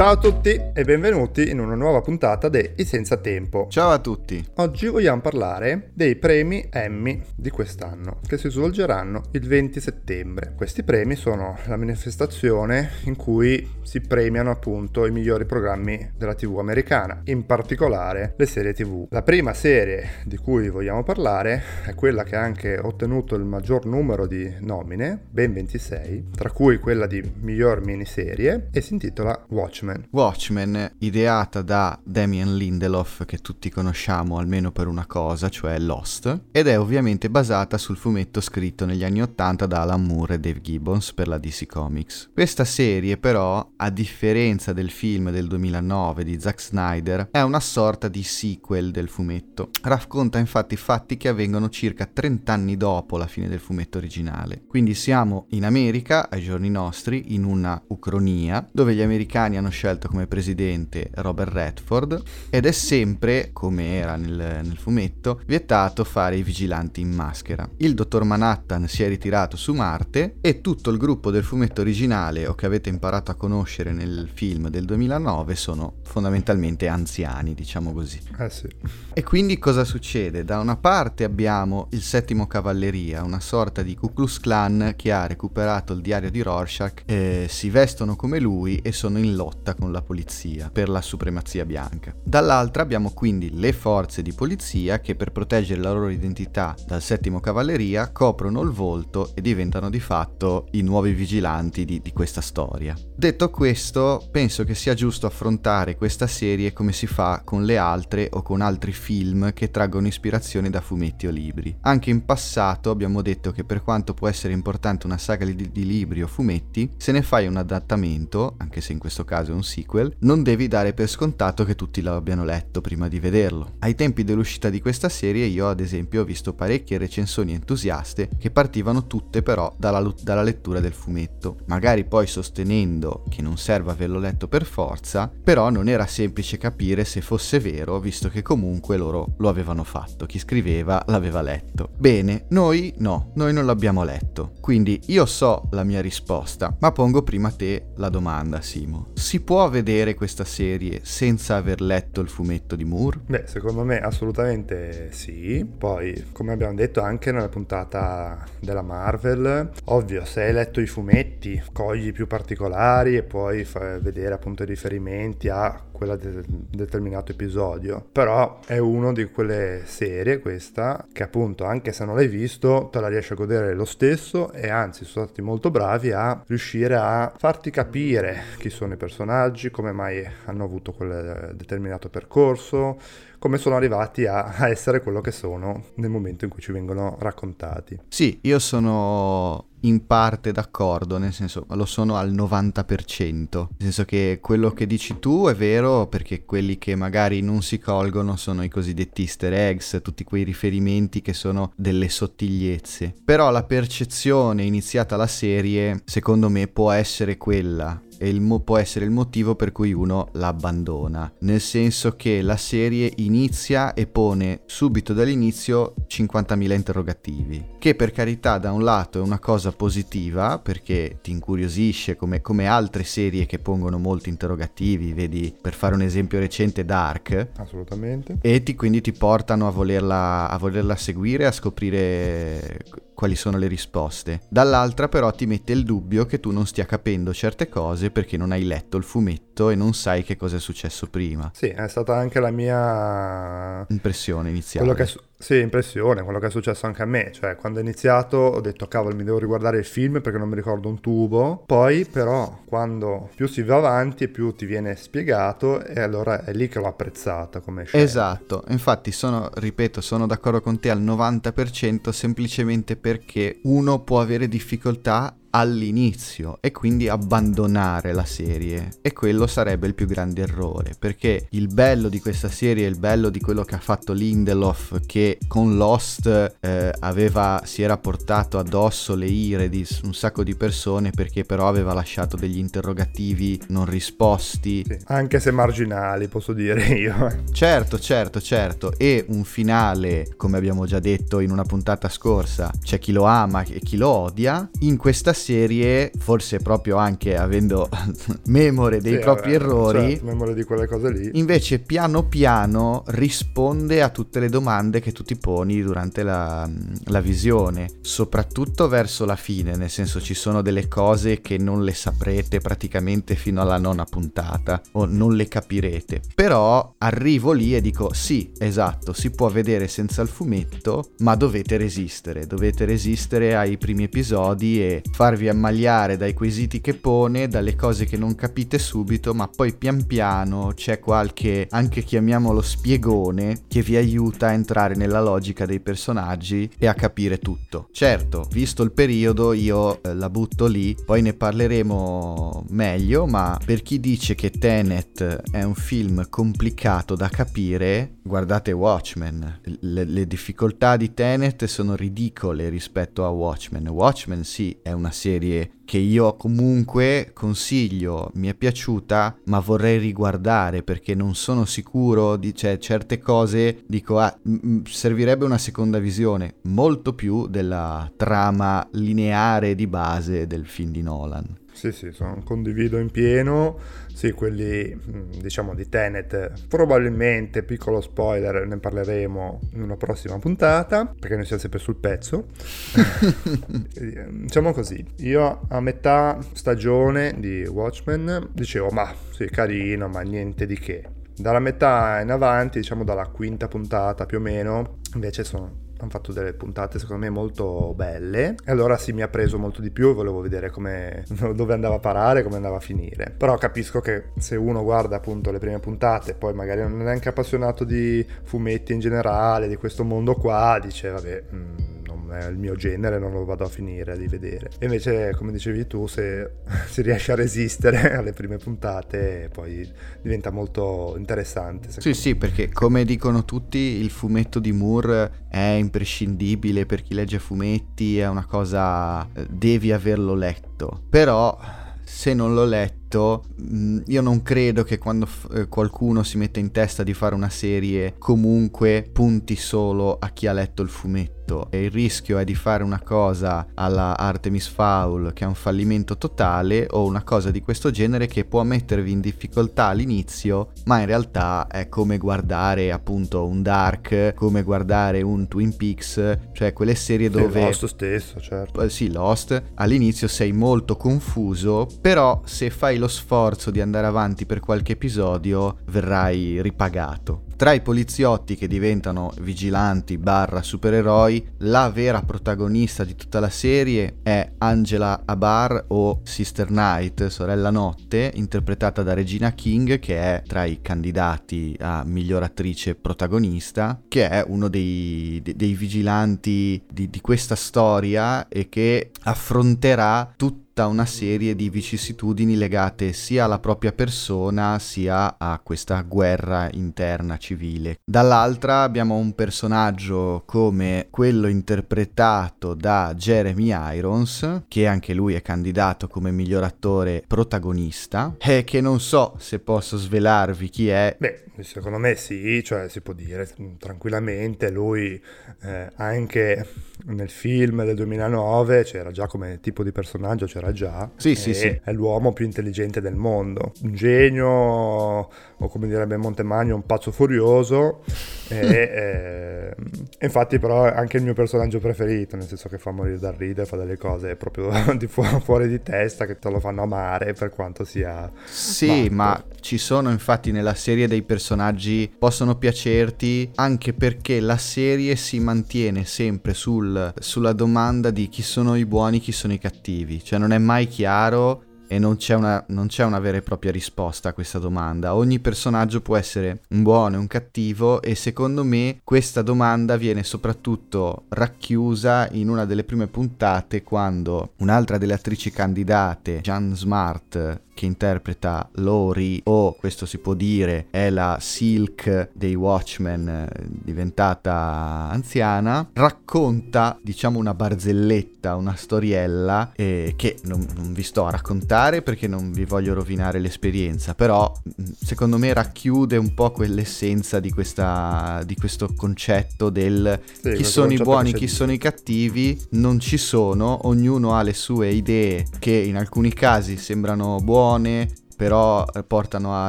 Ciao a tutti e benvenuti in una nuova puntata di I Senza Tempo. Ciao a tutti. Oggi vogliamo parlare dei premi Emmy di quest'anno, che si svolgeranno il 20 settembre. Questi premi sono la manifestazione in cui si premiano appunto i migliori programmi della TV americana, in particolare le serie TV. La prima serie di cui vogliamo parlare è quella che ha anche ottenuto il maggior numero di nomine, ben 26, tra cui quella di miglior miniserie e si intitola Watchmen. Watchmen, ideata da Damien Lindelof, che tutti conosciamo almeno per una cosa, cioè Lost, ed è ovviamente basata sul fumetto scritto negli anni 80 da Alan Moore e Dave Gibbons per la DC Comics. Questa serie però a differenza del film del 2009 di Zack Snyder, è una sorta di sequel del fumetto. Racconta infatti fatti che avvengono circa 30 anni dopo la fine del fumetto originale. Quindi siamo in America, ai giorni nostri, in una Ucronia, dove gli americani hanno scelto come presidente Robert Redford ed è sempre, come era nel, nel fumetto, vietato fare i vigilanti in maschera. Il dottor Manhattan si è ritirato su Marte e tutto il gruppo del fumetto originale o che avete imparato a conoscere nel film del 2009 sono fondamentalmente anziani, diciamo così. Eh sì. E quindi cosa succede? Da una parte abbiamo il settimo cavalleria, una sorta di Ku Klux Klan che ha recuperato il diario di Rorschach, eh, si vestono come lui e sono in lotta con la polizia per la supremazia bianca. Dall'altra abbiamo quindi le forze di polizia che per proteggere la loro identità dal settimo cavalleria coprono il volto e diventano di fatto i nuovi vigilanti di, di questa storia. Detto questo, penso che sia giusto affrontare questa serie come si fa con le altre o con altri film che traggono ispirazione da fumetti o libri. Anche in passato abbiamo detto che per quanto può essere importante una saga di, di libri o fumetti, se ne fai un adattamento, anche se in questo caso è un sequel, non devi dare per scontato che tutti l'abbiano letto prima di vederlo. Ai tempi dell'uscita di questa serie io ad esempio ho visto parecchie recensioni entusiaste che partivano tutte però dalla, dalla lettura del fumetto, magari poi sostenendo che non serve averlo letto per forza, però non era semplice capire se fosse vero, visto che comunque loro lo avevano fatto, chi scriveva l'aveva letto. Bene, noi no, noi non l'abbiamo letto, quindi io so la mia risposta, ma pongo prima a te la domanda, Simo. Si può vedere questa serie senza aver letto il fumetto di Moore? Beh, secondo me assolutamente sì. Poi, come abbiamo detto anche nella puntata della Marvel, ovvio, se hai letto i fumetti, cogli più particolari e puoi vedere appunto i riferimenti a quel de- determinato episodio. Però è uno di quelle serie questa che appunto anche se non l'hai visto te la riesci a godere lo stesso e anzi sono stati molto bravi a riuscire a farti capire chi sono i personaggi, come mai hanno avuto quel determinato percorso come sono arrivati a, a, essere quello che sono nel momento in cui ci vengono raccontati. Sì, io sono in parte d'accordo, nel senso lo sono al 90%, nel senso che quello che dici tu è vero perché quelli che magari non si colgono sono i cosiddetti easter eggs, tutti quei riferimenti che sono delle sottigliezze. Però la percezione iniziata la serie, secondo me, può essere quella e mo- può essere il motivo per cui uno l'abbandona. Nel senso che la serie inizia e pone subito dall'inizio 50.000 interrogativi, che per carità da un lato è una cosa positiva perché ti incuriosisce come, come altre serie che pongono molti interrogativi, vedi per fare un esempio recente Dark. Assolutamente. E ti, quindi ti portano a volerla, a volerla seguire, a scoprire quali sono le risposte. Dall'altra però ti mette il dubbio che tu non stia capendo certe cose perché non hai letto il fumetto e non sai che cosa è successo prima. Sì, è stata anche la mia impressione iniziale. Quello che è, sì, impressione, quello che è successo anche a me, cioè quando ho iniziato ho detto cavolo mi devo riguardare il film perché non mi ricordo un tubo, poi però quando più si va avanti e più ti viene spiegato e allora è lì che l'ho apprezzata come scelta. Esatto, infatti sono, ripeto, sono d'accordo con te al 90% semplicemente perché uno può avere difficoltà all'inizio e quindi abbandonare la serie. E quello sarebbe il più grande errore perché il bello di questa serie il bello di quello che ha fatto Lindelof che con Lost eh, aveva, si era portato addosso le ire di un sacco di persone perché però aveva lasciato degli interrogativi non risposti. Sì, anche se marginali posso dire io. Certo certo certo. E un finale come abbiamo già detto in una puntata scorsa c'è chi lo ama e chi lo odia. In questa serie, forse proprio anche avendo memore dei Sì, propri vabbè, errori, certo, memoria di quelle cose lì. invece piano piano risponde a tutte le domande che tu ti poni durante la, la visione, soprattutto verso la fine, nel senso ci sono delle cose che non le saprete praticamente fino alla nona puntata o non le capirete, però arrivo lì e dico sì, esatto, si può vedere senza il fumetto, ma dovete resistere, dovete resistere ai primi episodi e farvi ammaliare dai quesiti che pone, dalle cose che non capite subito, ma poi pian piano c'è qualche, anche chiamiamolo spiegone, che vi aiuta a entrare nella logica dei personaggi e a capire tutto. Certo, visto il periodo io eh, la butto lì, poi ne parleremo meglio, ma per chi dice che Tenet è un film complicato da capire, guardate Watchmen. Le, le difficoltà di Tenet sono ridicole rispetto a Watchmen. Watchmen sì, è una serie che io comunque consiglio, mi è piaciuta, ma vorrei riguardare perché non sono sicuro di cioè, certe cose, dico ah, m- servirebbe una seconda visione, molto più della trama lineare di base del film di Nolan. Sì, sì, sono, condivido in pieno. Sì, quelli diciamo di Tenet, probabilmente, piccolo spoiler, ne parleremo in una prossima puntata, perché noi siamo sempre sul pezzo. diciamo così, io a metà stagione di Watchmen dicevo, ma sì, carino, ma niente di che. Dalla metà in avanti, diciamo dalla quinta puntata più o meno, invece sono hanno fatto delle puntate secondo me molto belle e allora sì mi ha preso molto di più e volevo vedere come, dove andava a parare, come andava a finire. Però capisco che se uno guarda appunto le prime puntate, poi magari non è neanche appassionato di fumetti in generale, di questo mondo qua, dice vabbè... Mm, è il mio genere, non lo vado a finire di vedere. E invece, come dicevi tu, se si riesce a resistere alle prime puntate, poi diventa molto interessante. Sì, sì, perché come dicono tutti, il fumetto di Moore è imprescindibile per chi legge fumetti, è una cosa... Eh, devi averlo letto. Però se non l'ho letto, mm, io non credo che quando f- eh, qualcuno si mette in testa di fare una serie comunque punti solo a chi ha letto il fumetto. E il rischio è di fare una cosa alla Artemis Fowl che è un fallimento totale o una cosa di questo genere che può mettervi in difficoltà all'inizio ma in realtà è come guardare appunto un Dark come guardare un Twin Peaks cioè quelle serie dove Lost stesso certo. Eh, sì Lost all'inizio sei molto confuso però se fai lo sforzo di andare avanti per qualche episodio verrai ripagato. Tra i poliziotti che diventano vigilanti barra supereroi, la vera protagonista di tutta la serie è Angela Abar o Sister Knight, sorella notte, interpretata da Regina King, che è tra i candidati a miglior attrice protagonista, che è uno dei, dei, vigilanti di, di questa storia e che affronterà tutti tutta una serie di vicissitudini legate sia alla propria persona sia a questa guerra interna civile. Dall'altra abbiamo un personaggio come quello interpretato da Jeremy Irons, che anche lui è candidato come miglior attore protagonista, e che non so se posso svelarvi chi è. Beh, secondo me sì, cioè si può dire tranquillamente, lui eh, anche nel film del 2009 c'era già come tipo di personaggio, c'era già. Sì, sì, sì. È l'uomo più intelligente del mondo. Un genio, o come direbbe Montemagno, un pazzo furioso. E, eh, infatti, però, è anche il mio personaggio preferito, nel senso che fa morire dal ridere, fa delle cose proprio di fu- fuori di testa che te lo fanno amare per quanto sia. Sì, matto. ma ci sono infatti nella serie dei personaggi possono piacerti anche perché la serie si mantiene sempre sul, sulla domanda di chi sono i buoni, chi sono i cattivi. Cioè non è mai chiaro e non c'è, una, non c'è, una, vera e propria risposta a questa domanda. Ogni personaggio può essere un buono e un cattivo e secondo me questa domanda viene soprattutto racchiusa in una delle prime puntate quando un'altra delle attrici candidate, Jan Smart, che interpreta Lori, o questo si può dire è la Silk dei Watchmen eh, diventata anziana, racconta diciamo una barzelletta, una storiella eh, che non, non vi sto a raccontare perché non vi voglio rovinare l'esperienza, però mm, secondo me racchiude un po' quell'essenza di, questa, di questo concetto del sì, chi sono i buoni, chi sono i cattivi, non ci sono, ognuno ha le sue idee che in alcuni casi sembrano buone, Corner però eh, portano a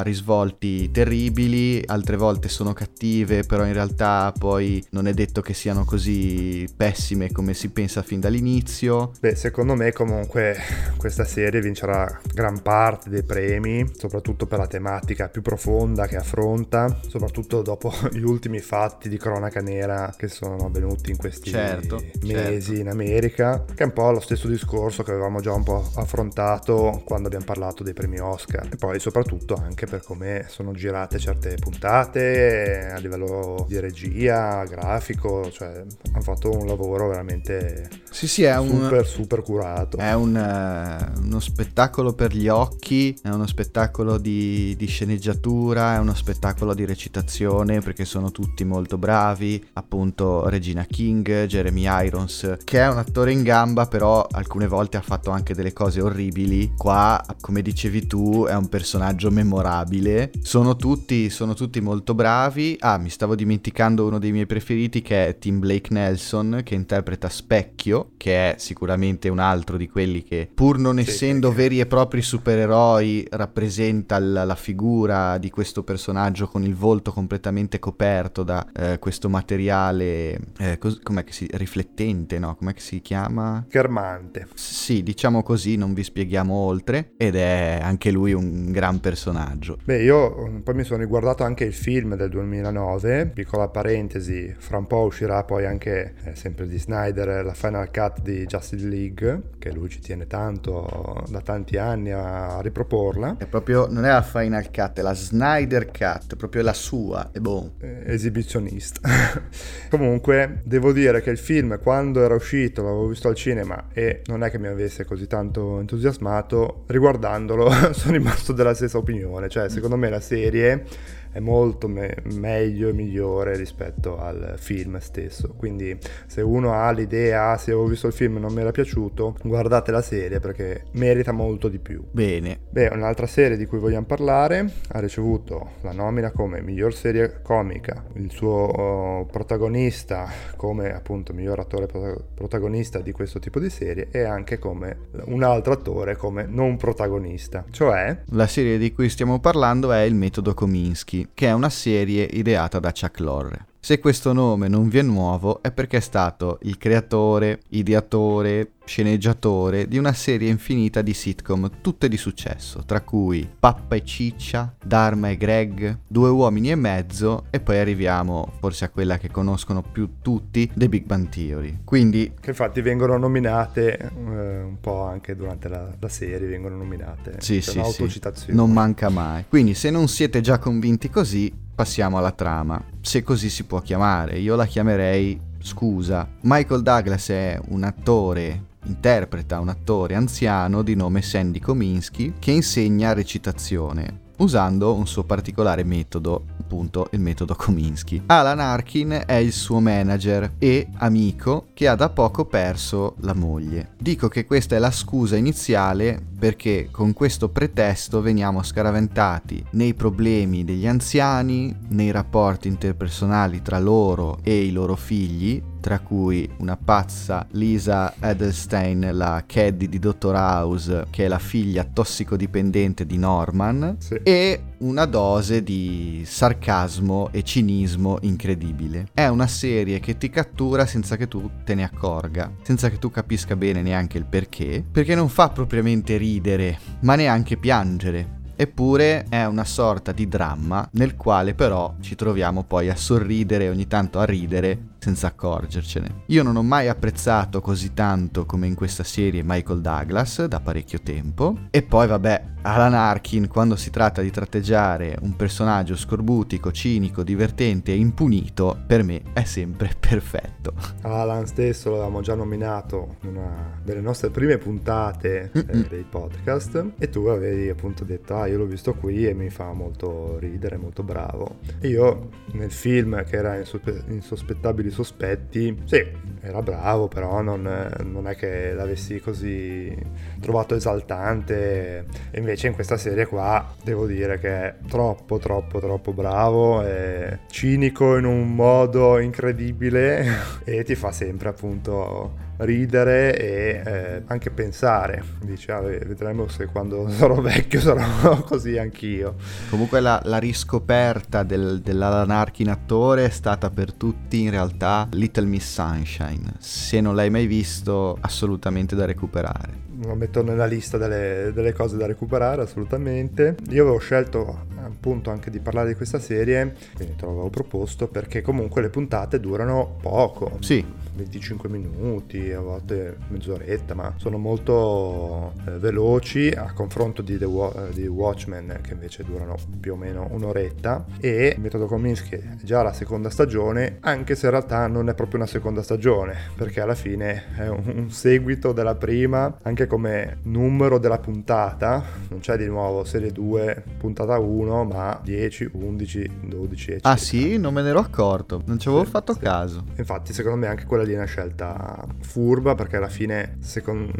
risvolti terribili, altre volte sono cattive, però in realtà poi non è detto che siano così pessime come si pensa fin dall'inizio. Beh, secondo me comunque questa serie vincerà gran parte dei premi, soprattutto per la tematica più profonda che affronta, soprattutto dopo gli ultimi fatti di cronaca nera che sono avvenuti in questi certo, mesi certo. in America, che è un po' lo stesso discorso che avevamo già un po' affrontato quando abbiamo parlato dei premi Oscar e poi soprattutto anche per come sono girate certe puntate a livello di regia, grafico, cioè hanno fatto un lavoro veramente sì, sì, è super un, super curato. È un, uh, uno spettacolo per gli occhi, è uno spettacolo di, di sceneggiatura, è uno spettacolo di recitazione perché sono tutti molto bravi, appunto Regina King, Jeremy Irons, che è un attore in gamba però alcune volte ha fatto anche delle cose orribili. Qua, come dicevi tu, è un personaggio memorabile. Sono tutti, sono tutti molto bravi. Ah, mi stavo dimenticando uno dei miei preferiti che è Tim Blake Nelson, che interpreta Specchio, che è sicuramente un altro di quelli che, pur non sì, essendo sì. veri e propri supereroi, rappresenta la, la, figura di questo personaggio con il volto completamente coperto da eh, questo materiale, eh, cos- com'è che si... riflettente, no? Com'è che si chiama? Schermante. Sì, diciamo così, non vi spieghiamo oltre. Ed è anche lui un un gran personaggio. Beh, io mm, poi mi sono riguardato anche il film del 2009, piccola parentesi, fra un po' uscirà poi anche, eh, sempre di Snyder, la final cut di Justice League, che lui ci tiene tanto da tanti anni a riproporla. È proprio, non è la final cut, è la Snyder cut, proprio la sua, è buon. Eh, esibizionista. Comunque, devo dire che il film, quando era uscito, l'avevo visto al cinema e non è che mi avesse così tanto entusiasmato, riguardandolo sono rimasto della stessa opinione, cioè secondo me la serie è molto me- meglio e migliore rispetto al film stesso. Quindi se uno ha l'idea, se avevo visto il film e non mi era piaciuto, guardate la serie perché merita molto di più. Bene. Beh, un'altra serie di cui vogliamo parlare ha ricevuto la nomina come miglior serie comica, il suo oh, protagonista come appunto miglior attore protagonista di questo tipo di serie e anche come un altro attore come non protagonista. Cioè... La serie di cui stiamo parlando è il metodo Kominsky che è una serie ideata da Chuck Lorre. Se questo nome non vi è nuovo è perché è stato il creatore, ideatore, sceneggiatore di una serie infinita di sitcom tutte di successo, tra cui Pappa e Ciccia, Dharma e Greg, Due uomini e mezzo e poi arriviamo forse a quella che conoscono più tutti, The Big Bang Theory. Quindi che infatti vengono nominate eh, un po' anche durante la, la serie vengono nominate. Sì, sì, sì. Non manca mai. Quindi se non siete già convinti così, passiamo alla trama. Se così si può chiamare, io la chiamerei scusa. Michael Douglas è un attore interpreta un attore anziano di nome Sandy Kominsky che insegna recitazione usando un suo particolare metodo, appunto il metodo Kominsky. Alan Arkin è il suo manager e amico che ha da poco perso la moglie. Dico che questa è la scusa iniziale perché con questo pretesto veniamo scaraventati nei problemi degli anziani, nei rapporti interpersonali tra loro e i loro figli, tra cui una pazza Lisa Edelstein, la caddy di Dr. House, che è la figlia tossicodipendente di Norman, sì. e una dose di sarcasmo e cinismo incredibile. È una serie che ti cattura senza che tu te ne accorga, senza che tu capisca bene neanche il perché, perché non fa propriamente ridere, ma neanche piangere. Eppure è una sorta di dramma nel quale però ci troviamo poi a sorridere ogni tanto a ridere senza accorgercene. Io non ho mai apprezzato così tanto come in questa serie Michael Douglas da parecchio tempo. E poi vabbè, Alan Arkin quando si tratta di tratteggiare un personaggio scorbutico, cinico, divertente e impunito, per me è sempre perfetto. Alan stesso l'avevamo già nominato in una delle nostre prime puntate eh, dei podcast e tu avevi appunto detto ah io l'ho visto qui e mi fa molto ridere, molto bravo. E io nel film che era Insospettabili Sospetti, sì, era bravo però non, non è che l'avessi così trovato esaltante. E invece in questa serie qua devo dire che è troppo troppo troppo bravo, è cinico in un modo incredibile e ti fa sempre appunto ridere e eh, anche pensare. Dice, ah, vedremo se quando sarò vecchio sarò così anch'io. Comunque la, la riscoperta del, dell'Alan Arkin attore è stata per tutti in realtà Little Miss Sunshine. Se non l'hai mai visto, assolutamente da recuperare lo metto nella lista delle, delle, cose da recuperare assolutamente. Io avevo scelto appunto anche di parlare di questa serie, quindi te l'avevo proposto perché comunque le puntate durano poco. Sì. 25 minuti, a volte mezz'oretta, ma sono molto eh, veloci a confronto di, The Wa- di, Watchmen che invece durano più o meno un'oretta e il metodo Kominsky è già la seconda stagione, anche se in realtà non è proprio una seconda stagione, perché alla fine è un, un seguito della prima, anche come numero della puntata, non c'è di nuovo serie 2, puntata 1, ma 10, 11, 12 eccetera. Ah sì? Non me ne ero accorto, non ci avevo sì, fatto sì. caso. Infatti secondo me anche quella lì è una scelta furba perché alla fine, secondo,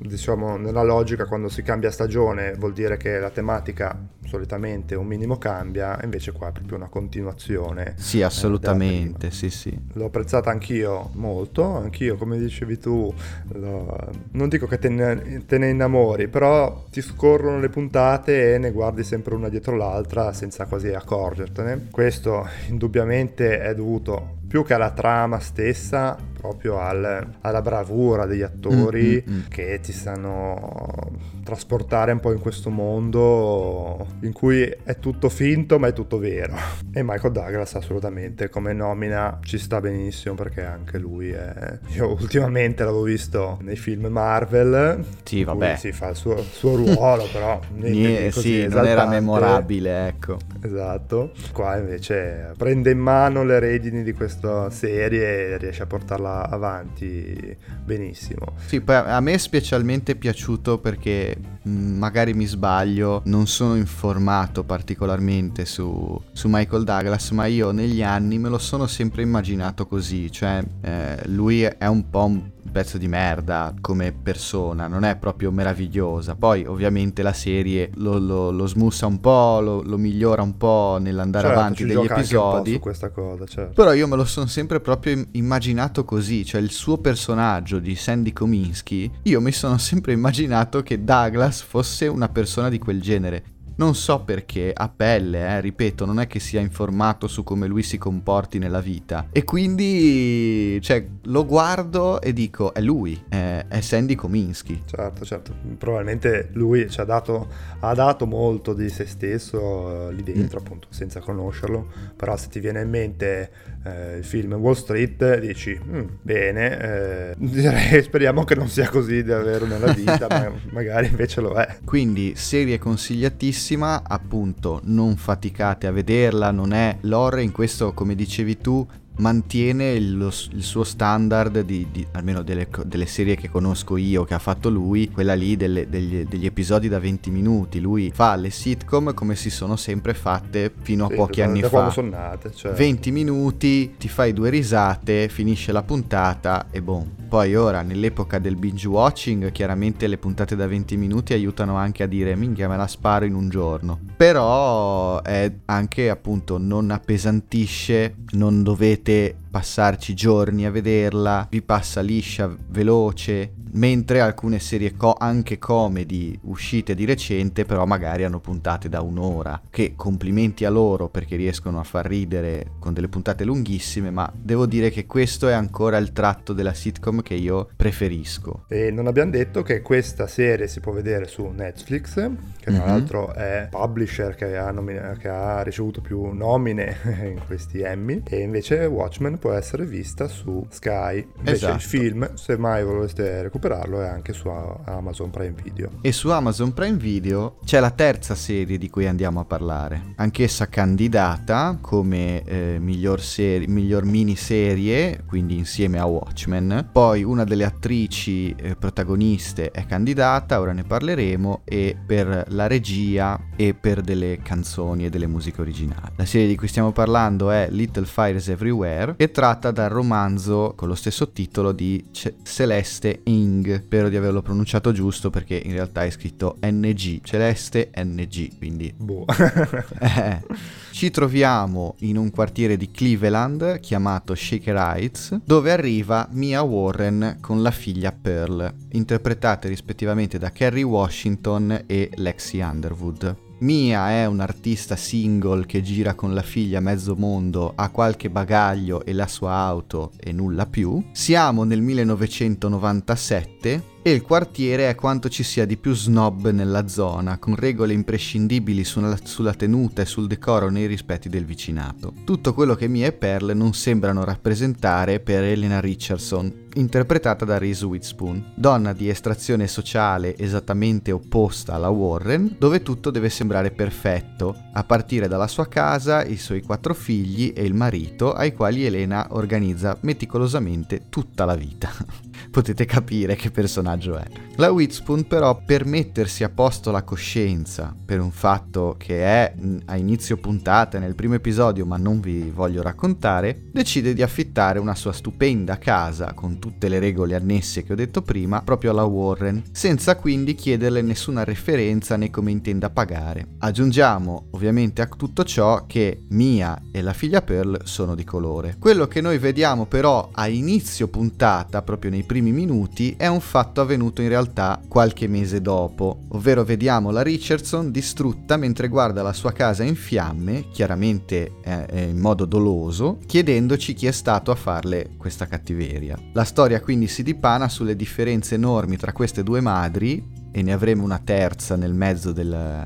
diciamo, nella logica quando si cambia stagione vuol dire che la tematica solitamente un minimo cambia, invece qua è proprio una continuazione. Sì, assolutamente, eh, sì, sì. L'ho apprezzata anch'io molto, anch'io come dicevi tu, lo, non dico che te ne, te ne innamori, però ti scorrono le puntate e ne guardi sempre una dietro l'altra senza quasi accorgertene. Questo indubbiamente è dovuto più che alla trama stessa, proprio al, alla bravura degli attori mm-hmm. che ti sanno trasportare un po' in questo mondo in cui è tutto finto ma è tutto vero. E Michael Douglas assolutamente come nomina ci sta benissimo perché anche lui è... Io ultimamente l'avevo visto nei film Marvel. Sì, vabbè. Si fa il suo, suo ruolo, però niente sì, esaltante. non era memorabile, ecco. Esatto. Qua invece prende in mano le redini di questa serie riesce a portarla avanti benissimo. Sì, poi a me è specialmente piaciuto perché mm, magari mi sbaglio, non sono informato particolarmente su, su, Michael Douglas, ma io negli anni me lo sono sempre immaginato così, cioè eh, lui è un po' un pezzo di merda come persona, non è proprio meravigliosa. Poi ovviamente la serie lo, lo, lo smussa un po', lo, lo, migliora un po' nell'andare certo, avanti degli episodi. cosa, certo. Però io me lo sono sempre proprio immaginato così, cioè il suo personaggio di Sandy Kominsky, io mi sono sempre immaginato che Douglas fosse una persona di quel genere. Non so perché, a pelle, eh, ripeto, non è che sia informato su come lui si comporti nella vita. E quindi, cioè, lo guardo e dico, è lui, è, è Sandy Kominsky. Certo, certo. Probabilmente lui ci ha dato, ha dato molto di se stesso uh, lì dentro, mm. appunto, senza conoscerlo. Però se ti viene in mente eh, il film Wall Street, dici, mm, bene, eh, direi, speriamo che non sia così di averlo nella vita, ma magari invece lo è. Quindi, serie consigliatissima bellissima, appunto non faticate a vederla, non è l'horror in questo come dicevi tu mantiene il, il suo standard di, di almeno delle, delle, serie che conosco io che ha fatto lui quella lì delle, degli, degli, episodi da 20 minuti. Lui fa le sitcom come si sono sempre fatte fino a sì, pochi anni fa. sono nate, cioè. 20 minuti ti fai due risate finisce la puntata e boom. Poi ora nell'epoca del binge watching chiaramente le puntate da 20 minuti aiutano anche a dire minchia me la sparo in un giorno. Però è anche appunto non appesantisce non dovete passarci giorni a vederla, vi passa liscia, veloce, mentre alcune serie co- anche comedy uscite di recente però magari hanno puntate da un'ora, che complimenti a loro perché riescono a far ridere con delle puntate lunghissime, ma devo dire che questo è ancora il tratto della sitcom che io preferisco. E non abbiamo detto che questa serie si può vedere su Netflix, che tra mm-hmm. l'altro è publisher che ha, nomina- che ha ricevuto più nomine in questi Emmy, e invece Watchmen può essere vista su Sky. Invece esatto. il film, se mai voleste recuperarlo, è anche su Amazon Prime Video. E su Amazon Prime Video c'è la terza serie di cui andiamo a parlare, anch'essa candidata come eh, miglior, serie, miglior miniserie, quindi insieme a Watchmen. Poi una delle attrici eh, protagoniste è candidata, ora ne parleremo, e per la regia e per delle canzoni e delle musiche originali. La serie di cui stiamo parlando è Little Fires Everywhere e tratta dal romanzo con lo stesso titolo di C- Celeste Ing. Spero di averlo pronunciato giusto perché in realtà è scritto NG, Celeste NG, quindi... Boh. eh. Ci troviamo in un quartiere di Cleveland chiamato Shaker Heights, dove arriva Mia Warren con la figlia Pearl, interpretate rispettivamente da Kerry Washington e Lexi Underwood. Mia è un artista single che gira con la figlia mezzo mondo, ha qualche bagaglio e la sua auto e nulla più. Siamo nel 1997 e il quartiere è quanto ci sia di più snob nella zona, con regole imprescindibili sulla, sulla, tenuta e sul decoro nei rispetti del vicinato. Tutto quello che Mia e Pearl non sembrano rappresentare per Elena Richardson, interpretata da Reese Witherspoon, donna di estrazione sociale esattamente opposta alla Warren, dove tutto deve sembrare perfetto, a partire dalla sua casa, i suoi quattro figli e il marito, ai quali Elena organizza meticolosamente tutta la vita. Potete capire che personaggio è. La Witherspoon però per mettersi a posto la coscienza per un fatto che è a inizio puntata nel primo episodio ma non vi voglio raccontare, decide di affittare una sua stupenda casa con tutte le regole annesse che ho detto prima proprio alla Warren, senza quindi chiederle nessuna referenza né come intenda pagare. Aggiungiamo ovviamente a tutto ciò che Mia e la figlia Pearl sono di colore. Quello che noi vediamo però a inizio puntata, proprio nei primi minuti, è un fatto avvenuto in realtà qualche mese dopo, ovvero vediamo la Richardson distrutta mentre guarda la sua casa in fiamme, chiaramente eh, in modo doloso, chiedendoci chi è stato a farle questa cattiveria. La storia quindi si dipana sulle differenze enormi tra queste due madri, e ne avremo una terza nel mezzo del,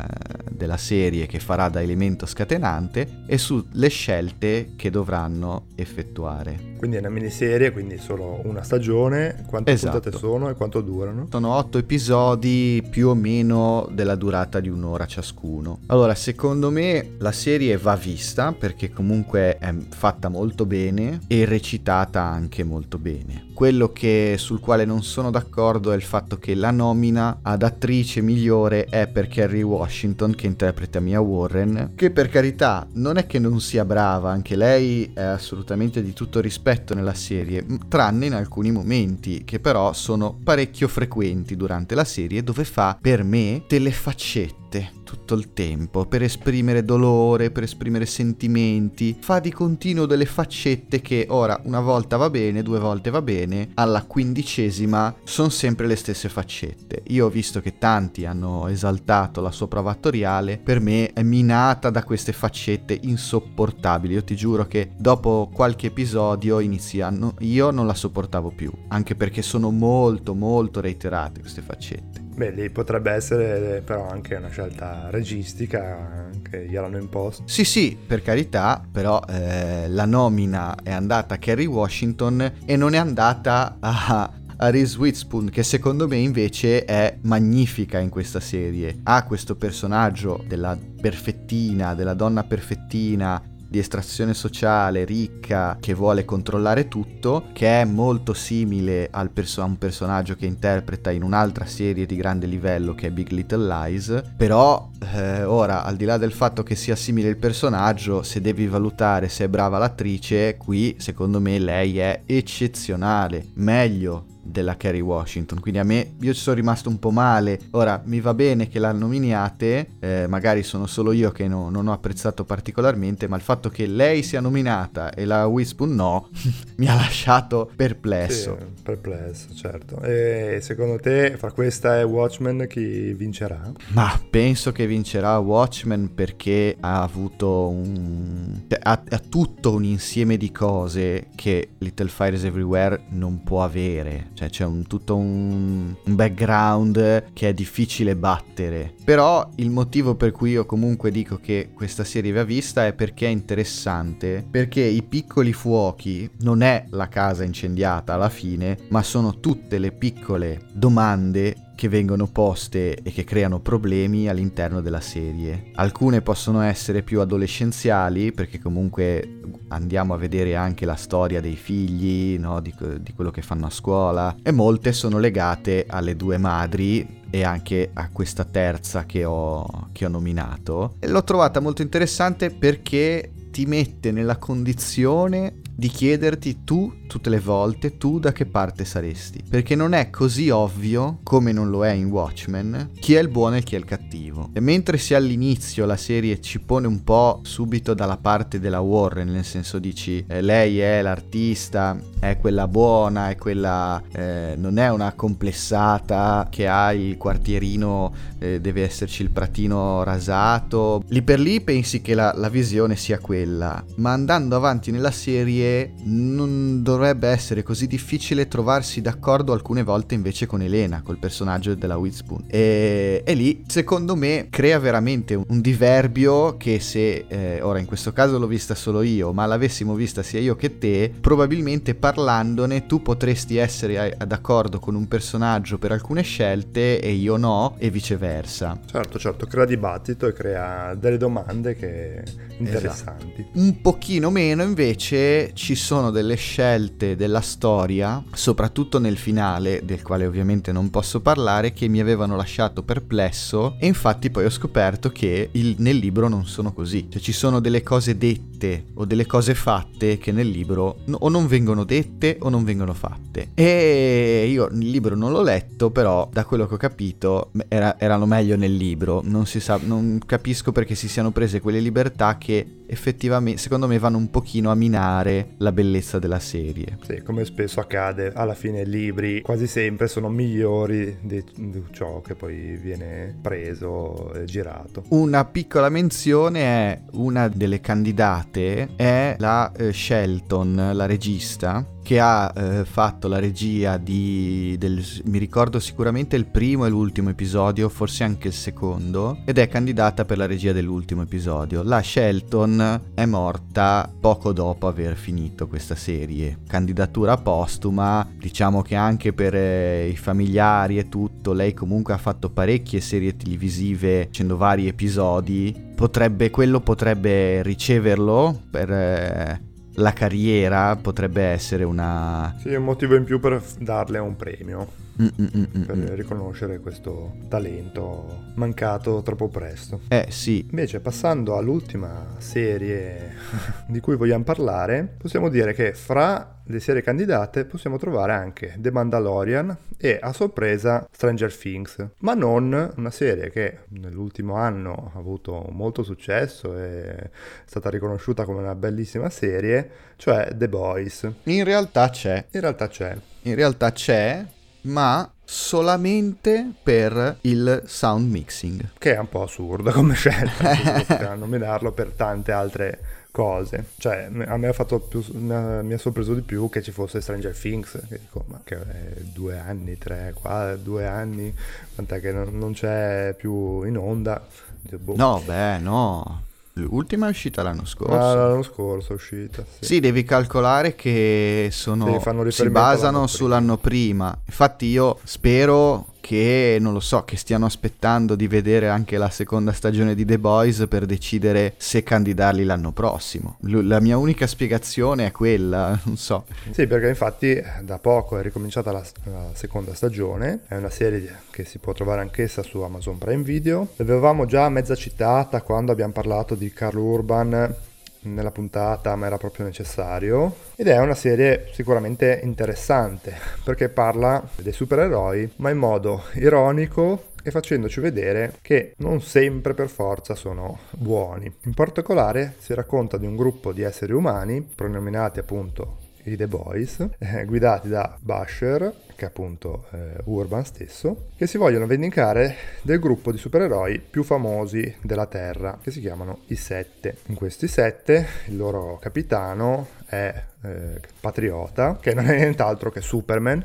della serie che farà da elemento scatenante e sulle scelte che dovranno effettuare. Quindi è una miniserie, quindi solo una stagione. Quante esatto. puntate sono e quanto durano? Sono otto episodi più o meno della durata di un'ora ciascuno. Allora, secondo me la serie va vista perché comunque è fatta molto bene e recitata anche molto bene. Quello che, sul quale non sono d'accordo è il fatto che la nomina ad attrice migliore è per Kerry Washington che interpreta Mia Warren, che per carità non è che non sia brava, anche lei è assolutamente di tutto rispetto nella serie, tranne in alcuni momenti che però sono parecchio frequenti durante la serie dove fa per me delle faccette tutto il tempo per esprimere dolore, per esprimere sentimenti, fa di continuo delle faccette che ora una volta va bene, due volte va bene, alla quindicesima sono sempre le stesse faccette. Io ho visto che tanti hanno esaltato la sua prova attoriale, per me è minata da queste faccette insopportabili. Io ti giuro che dopo qualche episodio iniziano, io non la sopportavo più, anche perché sono molto molto reiterate queste faccette. Beh, lì potrebbe essere però anche una scelta registica che gliel'hanno imposto. Sì, sì, per carità, però eh, la nomina è andata a Kerry Washington e non è andata a, a Reese Witherspoon che secondo me invece è magnifica in questa serie. Ha questo personaggio della perfettina, della donna perfettina di estrazione sociale, ricca, che vuole controllare tutto, che è molto simile perso- a un personaggio che interpreta in un'altra serie di grande livello che è Big Little Lies, però eh, ora al di là del fatto che sia simile il personaggio, se devi valutare se è brava l'attrice, qui secondo me lei è eccezionale, meglio della Kerry Washington. Quindi a me, io ci sono rimasto un po' male. Ora, mi va bene che l'hanno nominate, eh, magari sono solo io che no, non ho apprezzato particolarmente, ma il fatto che lei sia nominata e la Wispun no, mi ha lasciato perplesso. Sì, perplesso, certo. E secondo te, fra questa e Watchmen, chi vincerà? Ma penso che vincerà Watchmen perché ha avuto un... Cioè, ha, ha tutto un insieme di cose che Little Fires Everywhere non può avere. Cioè c'è un, tutto un, un background che è difficile battere. Però il motivo per cui io comunque dico che questa serie va vista è perché è interessante, perché i piccoli fuochi non è la casa incendiata alla fine, ma sono tutte le piccole domande che vengono poste e che creano problemi all'interno della serie. Alcune possono essere più adolescenziali perché comunque andiamo a vedere anche la storia dei figli, no? di, di quello che fanno a scuola e molte sono legate alle due madri e anche a questa terza che ho, che ho nominato. E l'ho trovata molto interessante perché ti mette nella condizione di chiederti tu tutte le volte tu da che parte saresti. Perché non è così ovvio, come non lo è in Watchmen, chi è il buono e chi è il cattivo. E mentre se all'inizio la serie ci pone un po' subito dalla parte della Warren, nel senso dici eh, lei è l'artista, è quella buona, è quella... Eh, non è una complessata che ha il quartierino, eh, deve esserci il pratino rasato. Lì per lì pensi che la, la visione sia quella, ma andando avanti nella serie non dovrebbe essere così difficile trovarsi d'accordo alcune volte invece con Elena, col personaggio della Witherspoon. E, e lì, secondo me, crea veramente un, un diverbio che se, eh, ora in questo caso l'ho vista solo io, ma l'avessimo vista sia io che te, probabilmente parlandone tu potresti essere d'accordo con un personaggio per alcune scelte e io no, e viceversa. Certo, certo, crea dibattito e crea delle domande che interessanti. Esatto. Un pochino meno invece ci sono delle scelte della storia, soprattutto nel finale, del quale ovviamente non posso parlare, che mi avevano lasciato perplesso e infatti poi ho scoperto che il, nel libro non sono così. Cioè ci sono delle cose dette o delle cose fatte che nel libro o non vengono dette o non vengono fatte. E io il libro non l'ho letto, però da quello che ho capito era, erano meglio nel libro. Non si sa, non capisco perché si siano prese quelle libertà che effettivamente secondo me vanno un pochino a minare la bellezza della serie. Sì, come spesso accade, alla fine i libri quasi sempre sono migliori di, di ciò che poi viene preso e girato. Una piccola menzione è una delle candidate è la eh, Shelton, la regista che ha eh, fatto la regia di, del, mi ricordo sicuramente il primo e l'ultimo episodio, forse anche il secondo, ed è candidata per la regia dell'ultimo episodio. La Shelton è morta poco dopo aver finito questa serie. Candidatura postuma, diciamo che anche per eh, i familiari e tutto, lei comunque ha fatto parecchie serie televisive facendo vari episodi. Potrebbe, quello potrebbe riceverlo per... Eh, la carriera potrebbe essere una... Sì, un motivo in più per darle un premio. Mm-mm-mm-mm. per riconoscere questo talento mancato troppo presto. Eh sì. Invece passando all'ultima serie di cui vogliamo parlare, possiamo dire che fra le serie candidate possiamo trovare anche The Mandalorian e a sorpresa Stranger Things, ma non una serie che nell'ultimo anno ha avuto molto successo e è stata riconosciuta come una bellissima serie, cioè The Boys. In realtà c'è. In realtà c'è. In realtà c'è, ma solamente per il sound mixing. Che è un po' assurdo come scelta, nominarlo per tante altre cose. Cioè, a me ha fatto più, mi ha sorpreso di più che ci fosse Stranger Things, che dico, ma che è due anni, tre, qua, due anni, quant'è che non, non c'è più in onda. Boh. No, beh, no. L'ultima è uscita l'anno scorso. Ah, l'anno scorso è uscita. Sì, sì devi calcolare che sono, si basano sull'anno prima. Infatti io spero che non lo so, che stiano aspettando di vedere anche la seconda stagione di The Boys per decidere se candidarli l'anno prossimo. L- la mia unica spiegazione è quella, non so. Sì, perché infatti da poco è ricominciata la, la seconda stagione, è una serie che si può trovare anch'essa su Amazon Prime Video. L'avevamo già mezza citata quando abbiamo parlato di Carl Urban nella puntata, ma era proprio necessario. Ed è una serie sicuramente interessante perché parla dei supereroi, ma in modo ironico e facendoci vedere che non sempre per forza sono buoni. In particolare si racconta di un gruppo di esseri umani, pronominati appunto i The Boys, eh, guidati da Basher, che è appunto eh, Urban stesso, che si vogliono vendicare del gruppo di supereroi più famosi della Terra, che si chiamano i Sette. In questi Sette il loro capitano è eh, Patriota, che non è nient'altro che Superman,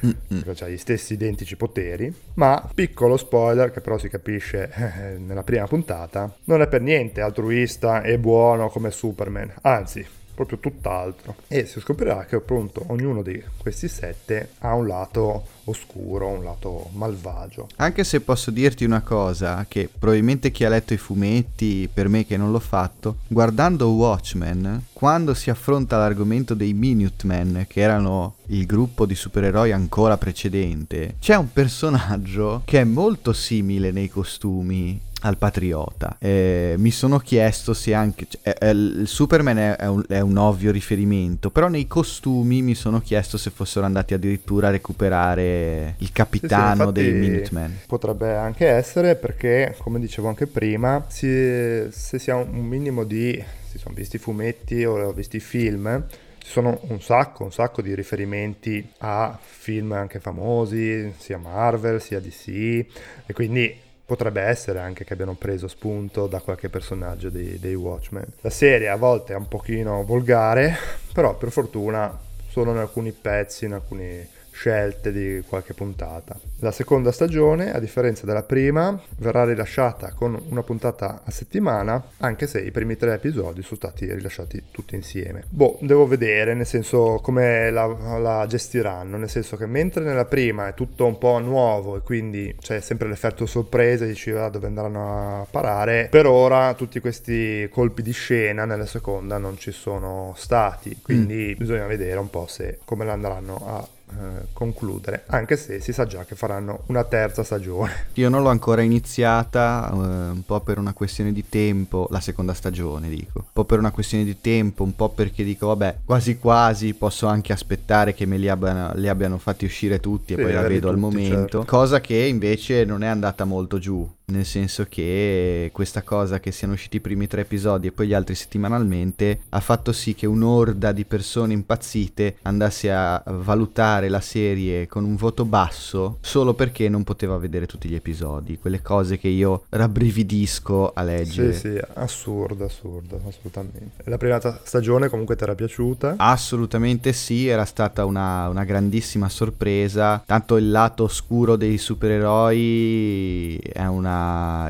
ha gli stessi identici poteri, ma piccolo spoiler che però si capisce eh, nella prima puntata, non è per niente altruista e buono come Superman, anzi proprio tutt'altro. E si scoprirà che appunto ognuno di questi sette ha un lato oscuro, un lato malvagio. Anche se posso dirti una cosa, che probabilmente chi ha letto i fumetti, per me che non l'ho fatto, guardando Watchmen, quando si affronta l'argomento dei Minutemen, che erano il gruppo di supereroi ancora precedente, c'è un personaggio che è molto simile nei costumi al patriota. Eh, mi sono chiesto se anche cioè, eh, il Superman è, è, un, è, un, ovvio riferimento, però nei costumi mi sono chiesto se fossero andati addirittura a recuperare il capitano sì, sì, dei Minutemen. Potrebbe anche essere perché, come dicevo anche prima, si, se si ha un minimo di si sono visti i fumetti o ho visto i film, ci sono un sacco, un sacco di riferimenti a film anche famosi, sia Marvel sia DC, e quindi potrebbe essere anche che abbiano preso spunto da qualche personaggio dei, dei Watchmen. La serie a volte è un pochino volgare, però per fortuna solo in alcuni pezzi, in alcuni scelte di qualche puntata. La seconda stagione, a differenza della prima, verrà rilasciata con una puntata a settimana, anche se i primi tre episodi sono stati rilasciati tutti insieme. Boh, devo vedere, nel senso come la, la gestiranno, nel senso che mentre nella prima è tutto un po' nuovo e quindi c'è sempre l'effetto sorpresa, dici ah, dove andranno a parare, per ora tutti questi colpi di scena nella seconda non ci sono stati, quindi mm. bisogna vedere un po' se come la andranno a eh, concludere, anche se si sa già che faranno una terza stagione. Io non l'ho ancora iniziata, uh, un po' per una questione di tempo, la seconda stagione dico, un po' per una questione di tempo, un po' perché dico vabbè, quasi quasi posso anche aspettare che me li abbiano, li abbiano fatti uscire tutti e sì, poi la vedo tutti, al momento, certo. cosa che invece non è andata molto giù nel senso che questa cosa che siano usciti i primi tre episodi e poi gli altri settimanalmente ha fatto sì che un'orda di persone impazzite andasse a valutare la serie con un voto basso solo perché non poteva vedere tutti gli episodi, quelle cose che io rabbrividisco a leggere. Sì, sì, assurdo, assurdo, assolutamente. La prima stagione comunque ti era piaciuta? Assolutamente sì, era stata una, una grandissima sorpresa, tanto il lato oscuro dei supereroi è una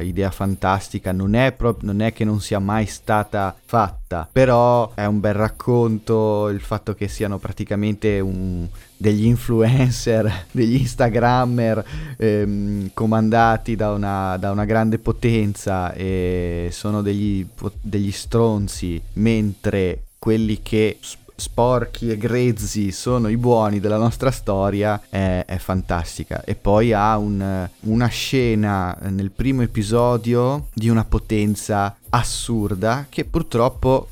idea fantastica, non è, pro- non è che non sia mai stata fatta, però è un bel racconto il fatto che siano praticamente un, degli influencer, degli instagrammer ehm, comandati da una, da una, grande potenza e sono degli, degli stronzi, mentre quelli che sporchi e grezzi sono i buoni della nostra storia è, è fantastica. E poi ha un, una scena nel primo episodio di una potenza assurda che purtroppo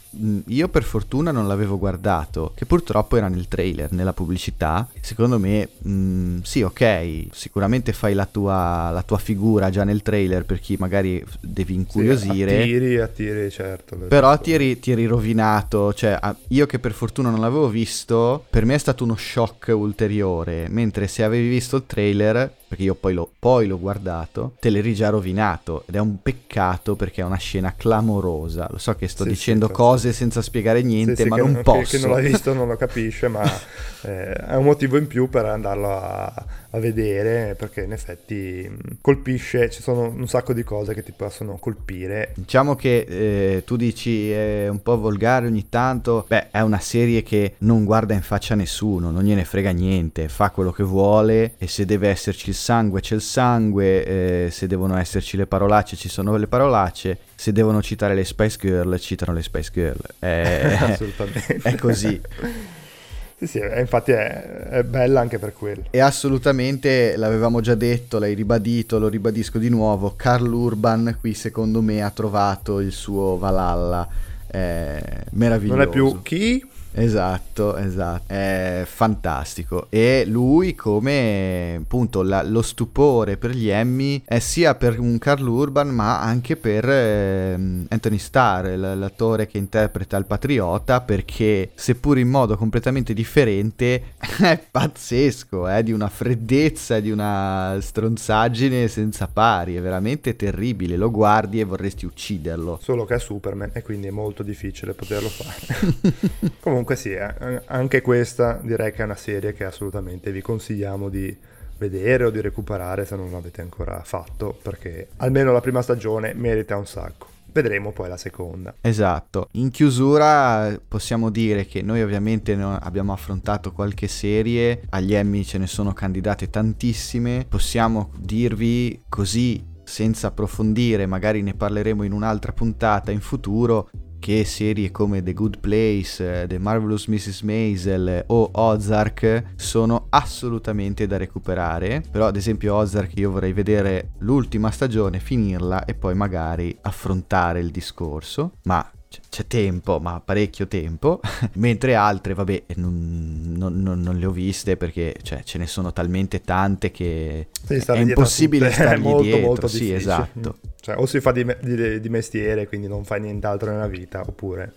io per fortuna non l'avevo guardato, che purtroppo era nel trailer, nella pubblicità. Secondo me, mh, sì, ok, sicuramente fai la tua, la tua, figura già nel trailer per chi magari devi incuriosire. Sì, attiri, attiri, certo. Però ti eri, ti eri, rovinato, cioè io che per fortuna non l'avevo visto, per me è stato uno shock ulteriore, mentre se avevi visto il trailer perché io poi, l'ho, poi l'ho guardato, te l'eri già rovinato ed è un peccato perché è una scena clamorosa. Lo so che sto sì, dicendo sì, cose senza spiegare niente, sì, ma non posso. Chi non l'ha visto non lo capisce, ma eh, è un motivo in più per andarlo a, a vedere perché in effetti colpisce, ci sono un sacco di cose che ti possono colpire. Diciamo che eh, tu dici è un po' volgare ogni tanto, beh è una serie che non guarda in faccia a nessuno, non gliene frega niente, fa quello che vuole e se deve esserci il sangue c'è il sangue, eh, se devono esserci le parolacce ci sono le parolacce, se devono citare le Spice Girl citano le Spice Girl, è, Assolutamente. è così. Sì, sì, infatti è, è, bella anche per quello. E assolutamente, l'avevamo già detto, l'hai ribadito, lo ribadisco di nuovo, Carl Urban qui secondo me ha trovato il suo Valhalla. è meraviglioso. Non è più chi? Esatto, esatto, è fantastico. E lui come appunto la, lo stupore per gli Emmy è sia per un Carl Urban ma anche per eh, Anthony Starr, l'attore che interpreta il patriota, perché seppur in modo completamente differente è pazzesco, è di una freddezza, di una stronzaggine senza pari, è veramente terribile, lo guardi e vorresti ucciderlo. Solo che è Superman e quindi è molto difficile poterlo fare. Comunque comunque sì, eh, anche questa direi che è una serie che assolutamente vi consigliamo di vedere o di recuperare se non l'avete ancora fatto, perché almeno la prima stagione merita un sacco. Vedremo poi la seconda. Esatto. In chiusura possiamo dire che noi ovviamente abbiamo affrontato qualche serie, agli Emmy ce ne sono candidate tantissime, possiamo dirvi così senza approfondire, magari ne parleremo in un'altra puntata in futuro, che serie come The Good Place, The Marvelous Mrs. Maisel o Ozark sono assolutamente da recuperare. Però ad esempio Ozark io vorrei vedere l'ultima stagione, finirla e poi magari affrontare il discorso. Ma c'è tempo, ma parecchio tempo, mentre altre, vabbè, non, non, non, le ho viste perché cioè, ce ne sono talmente tante che è impossibile stargli molto, dietro. Molto sì, esatto. Cioè, o si fa di, di, di mestiere, quindi non fai nient'altro nella vita, oppure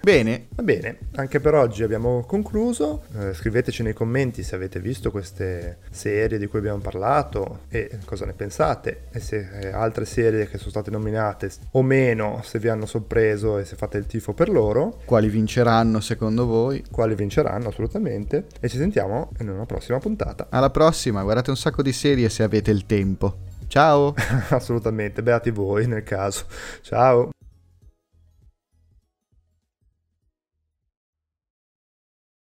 Bene. Va bene, anche per oggi abbiamo concluso. Eh, scriveteci nei commenti se avete visto queste serie di cui abbiamo parlato e cosa ne pensate e se eh, altre serie che sono state nominate o meno, se vi hanno sorpreso e se fate il tifo per loro. Quali vinceranno secondo voi? Quali vinceranno assolutamente e ci sentiamo in una prossima puntata. Alla prossima, guardate un sacco di serie se avete il tempo. Ciao! assolutamente, beati voi nel caso. Ciao!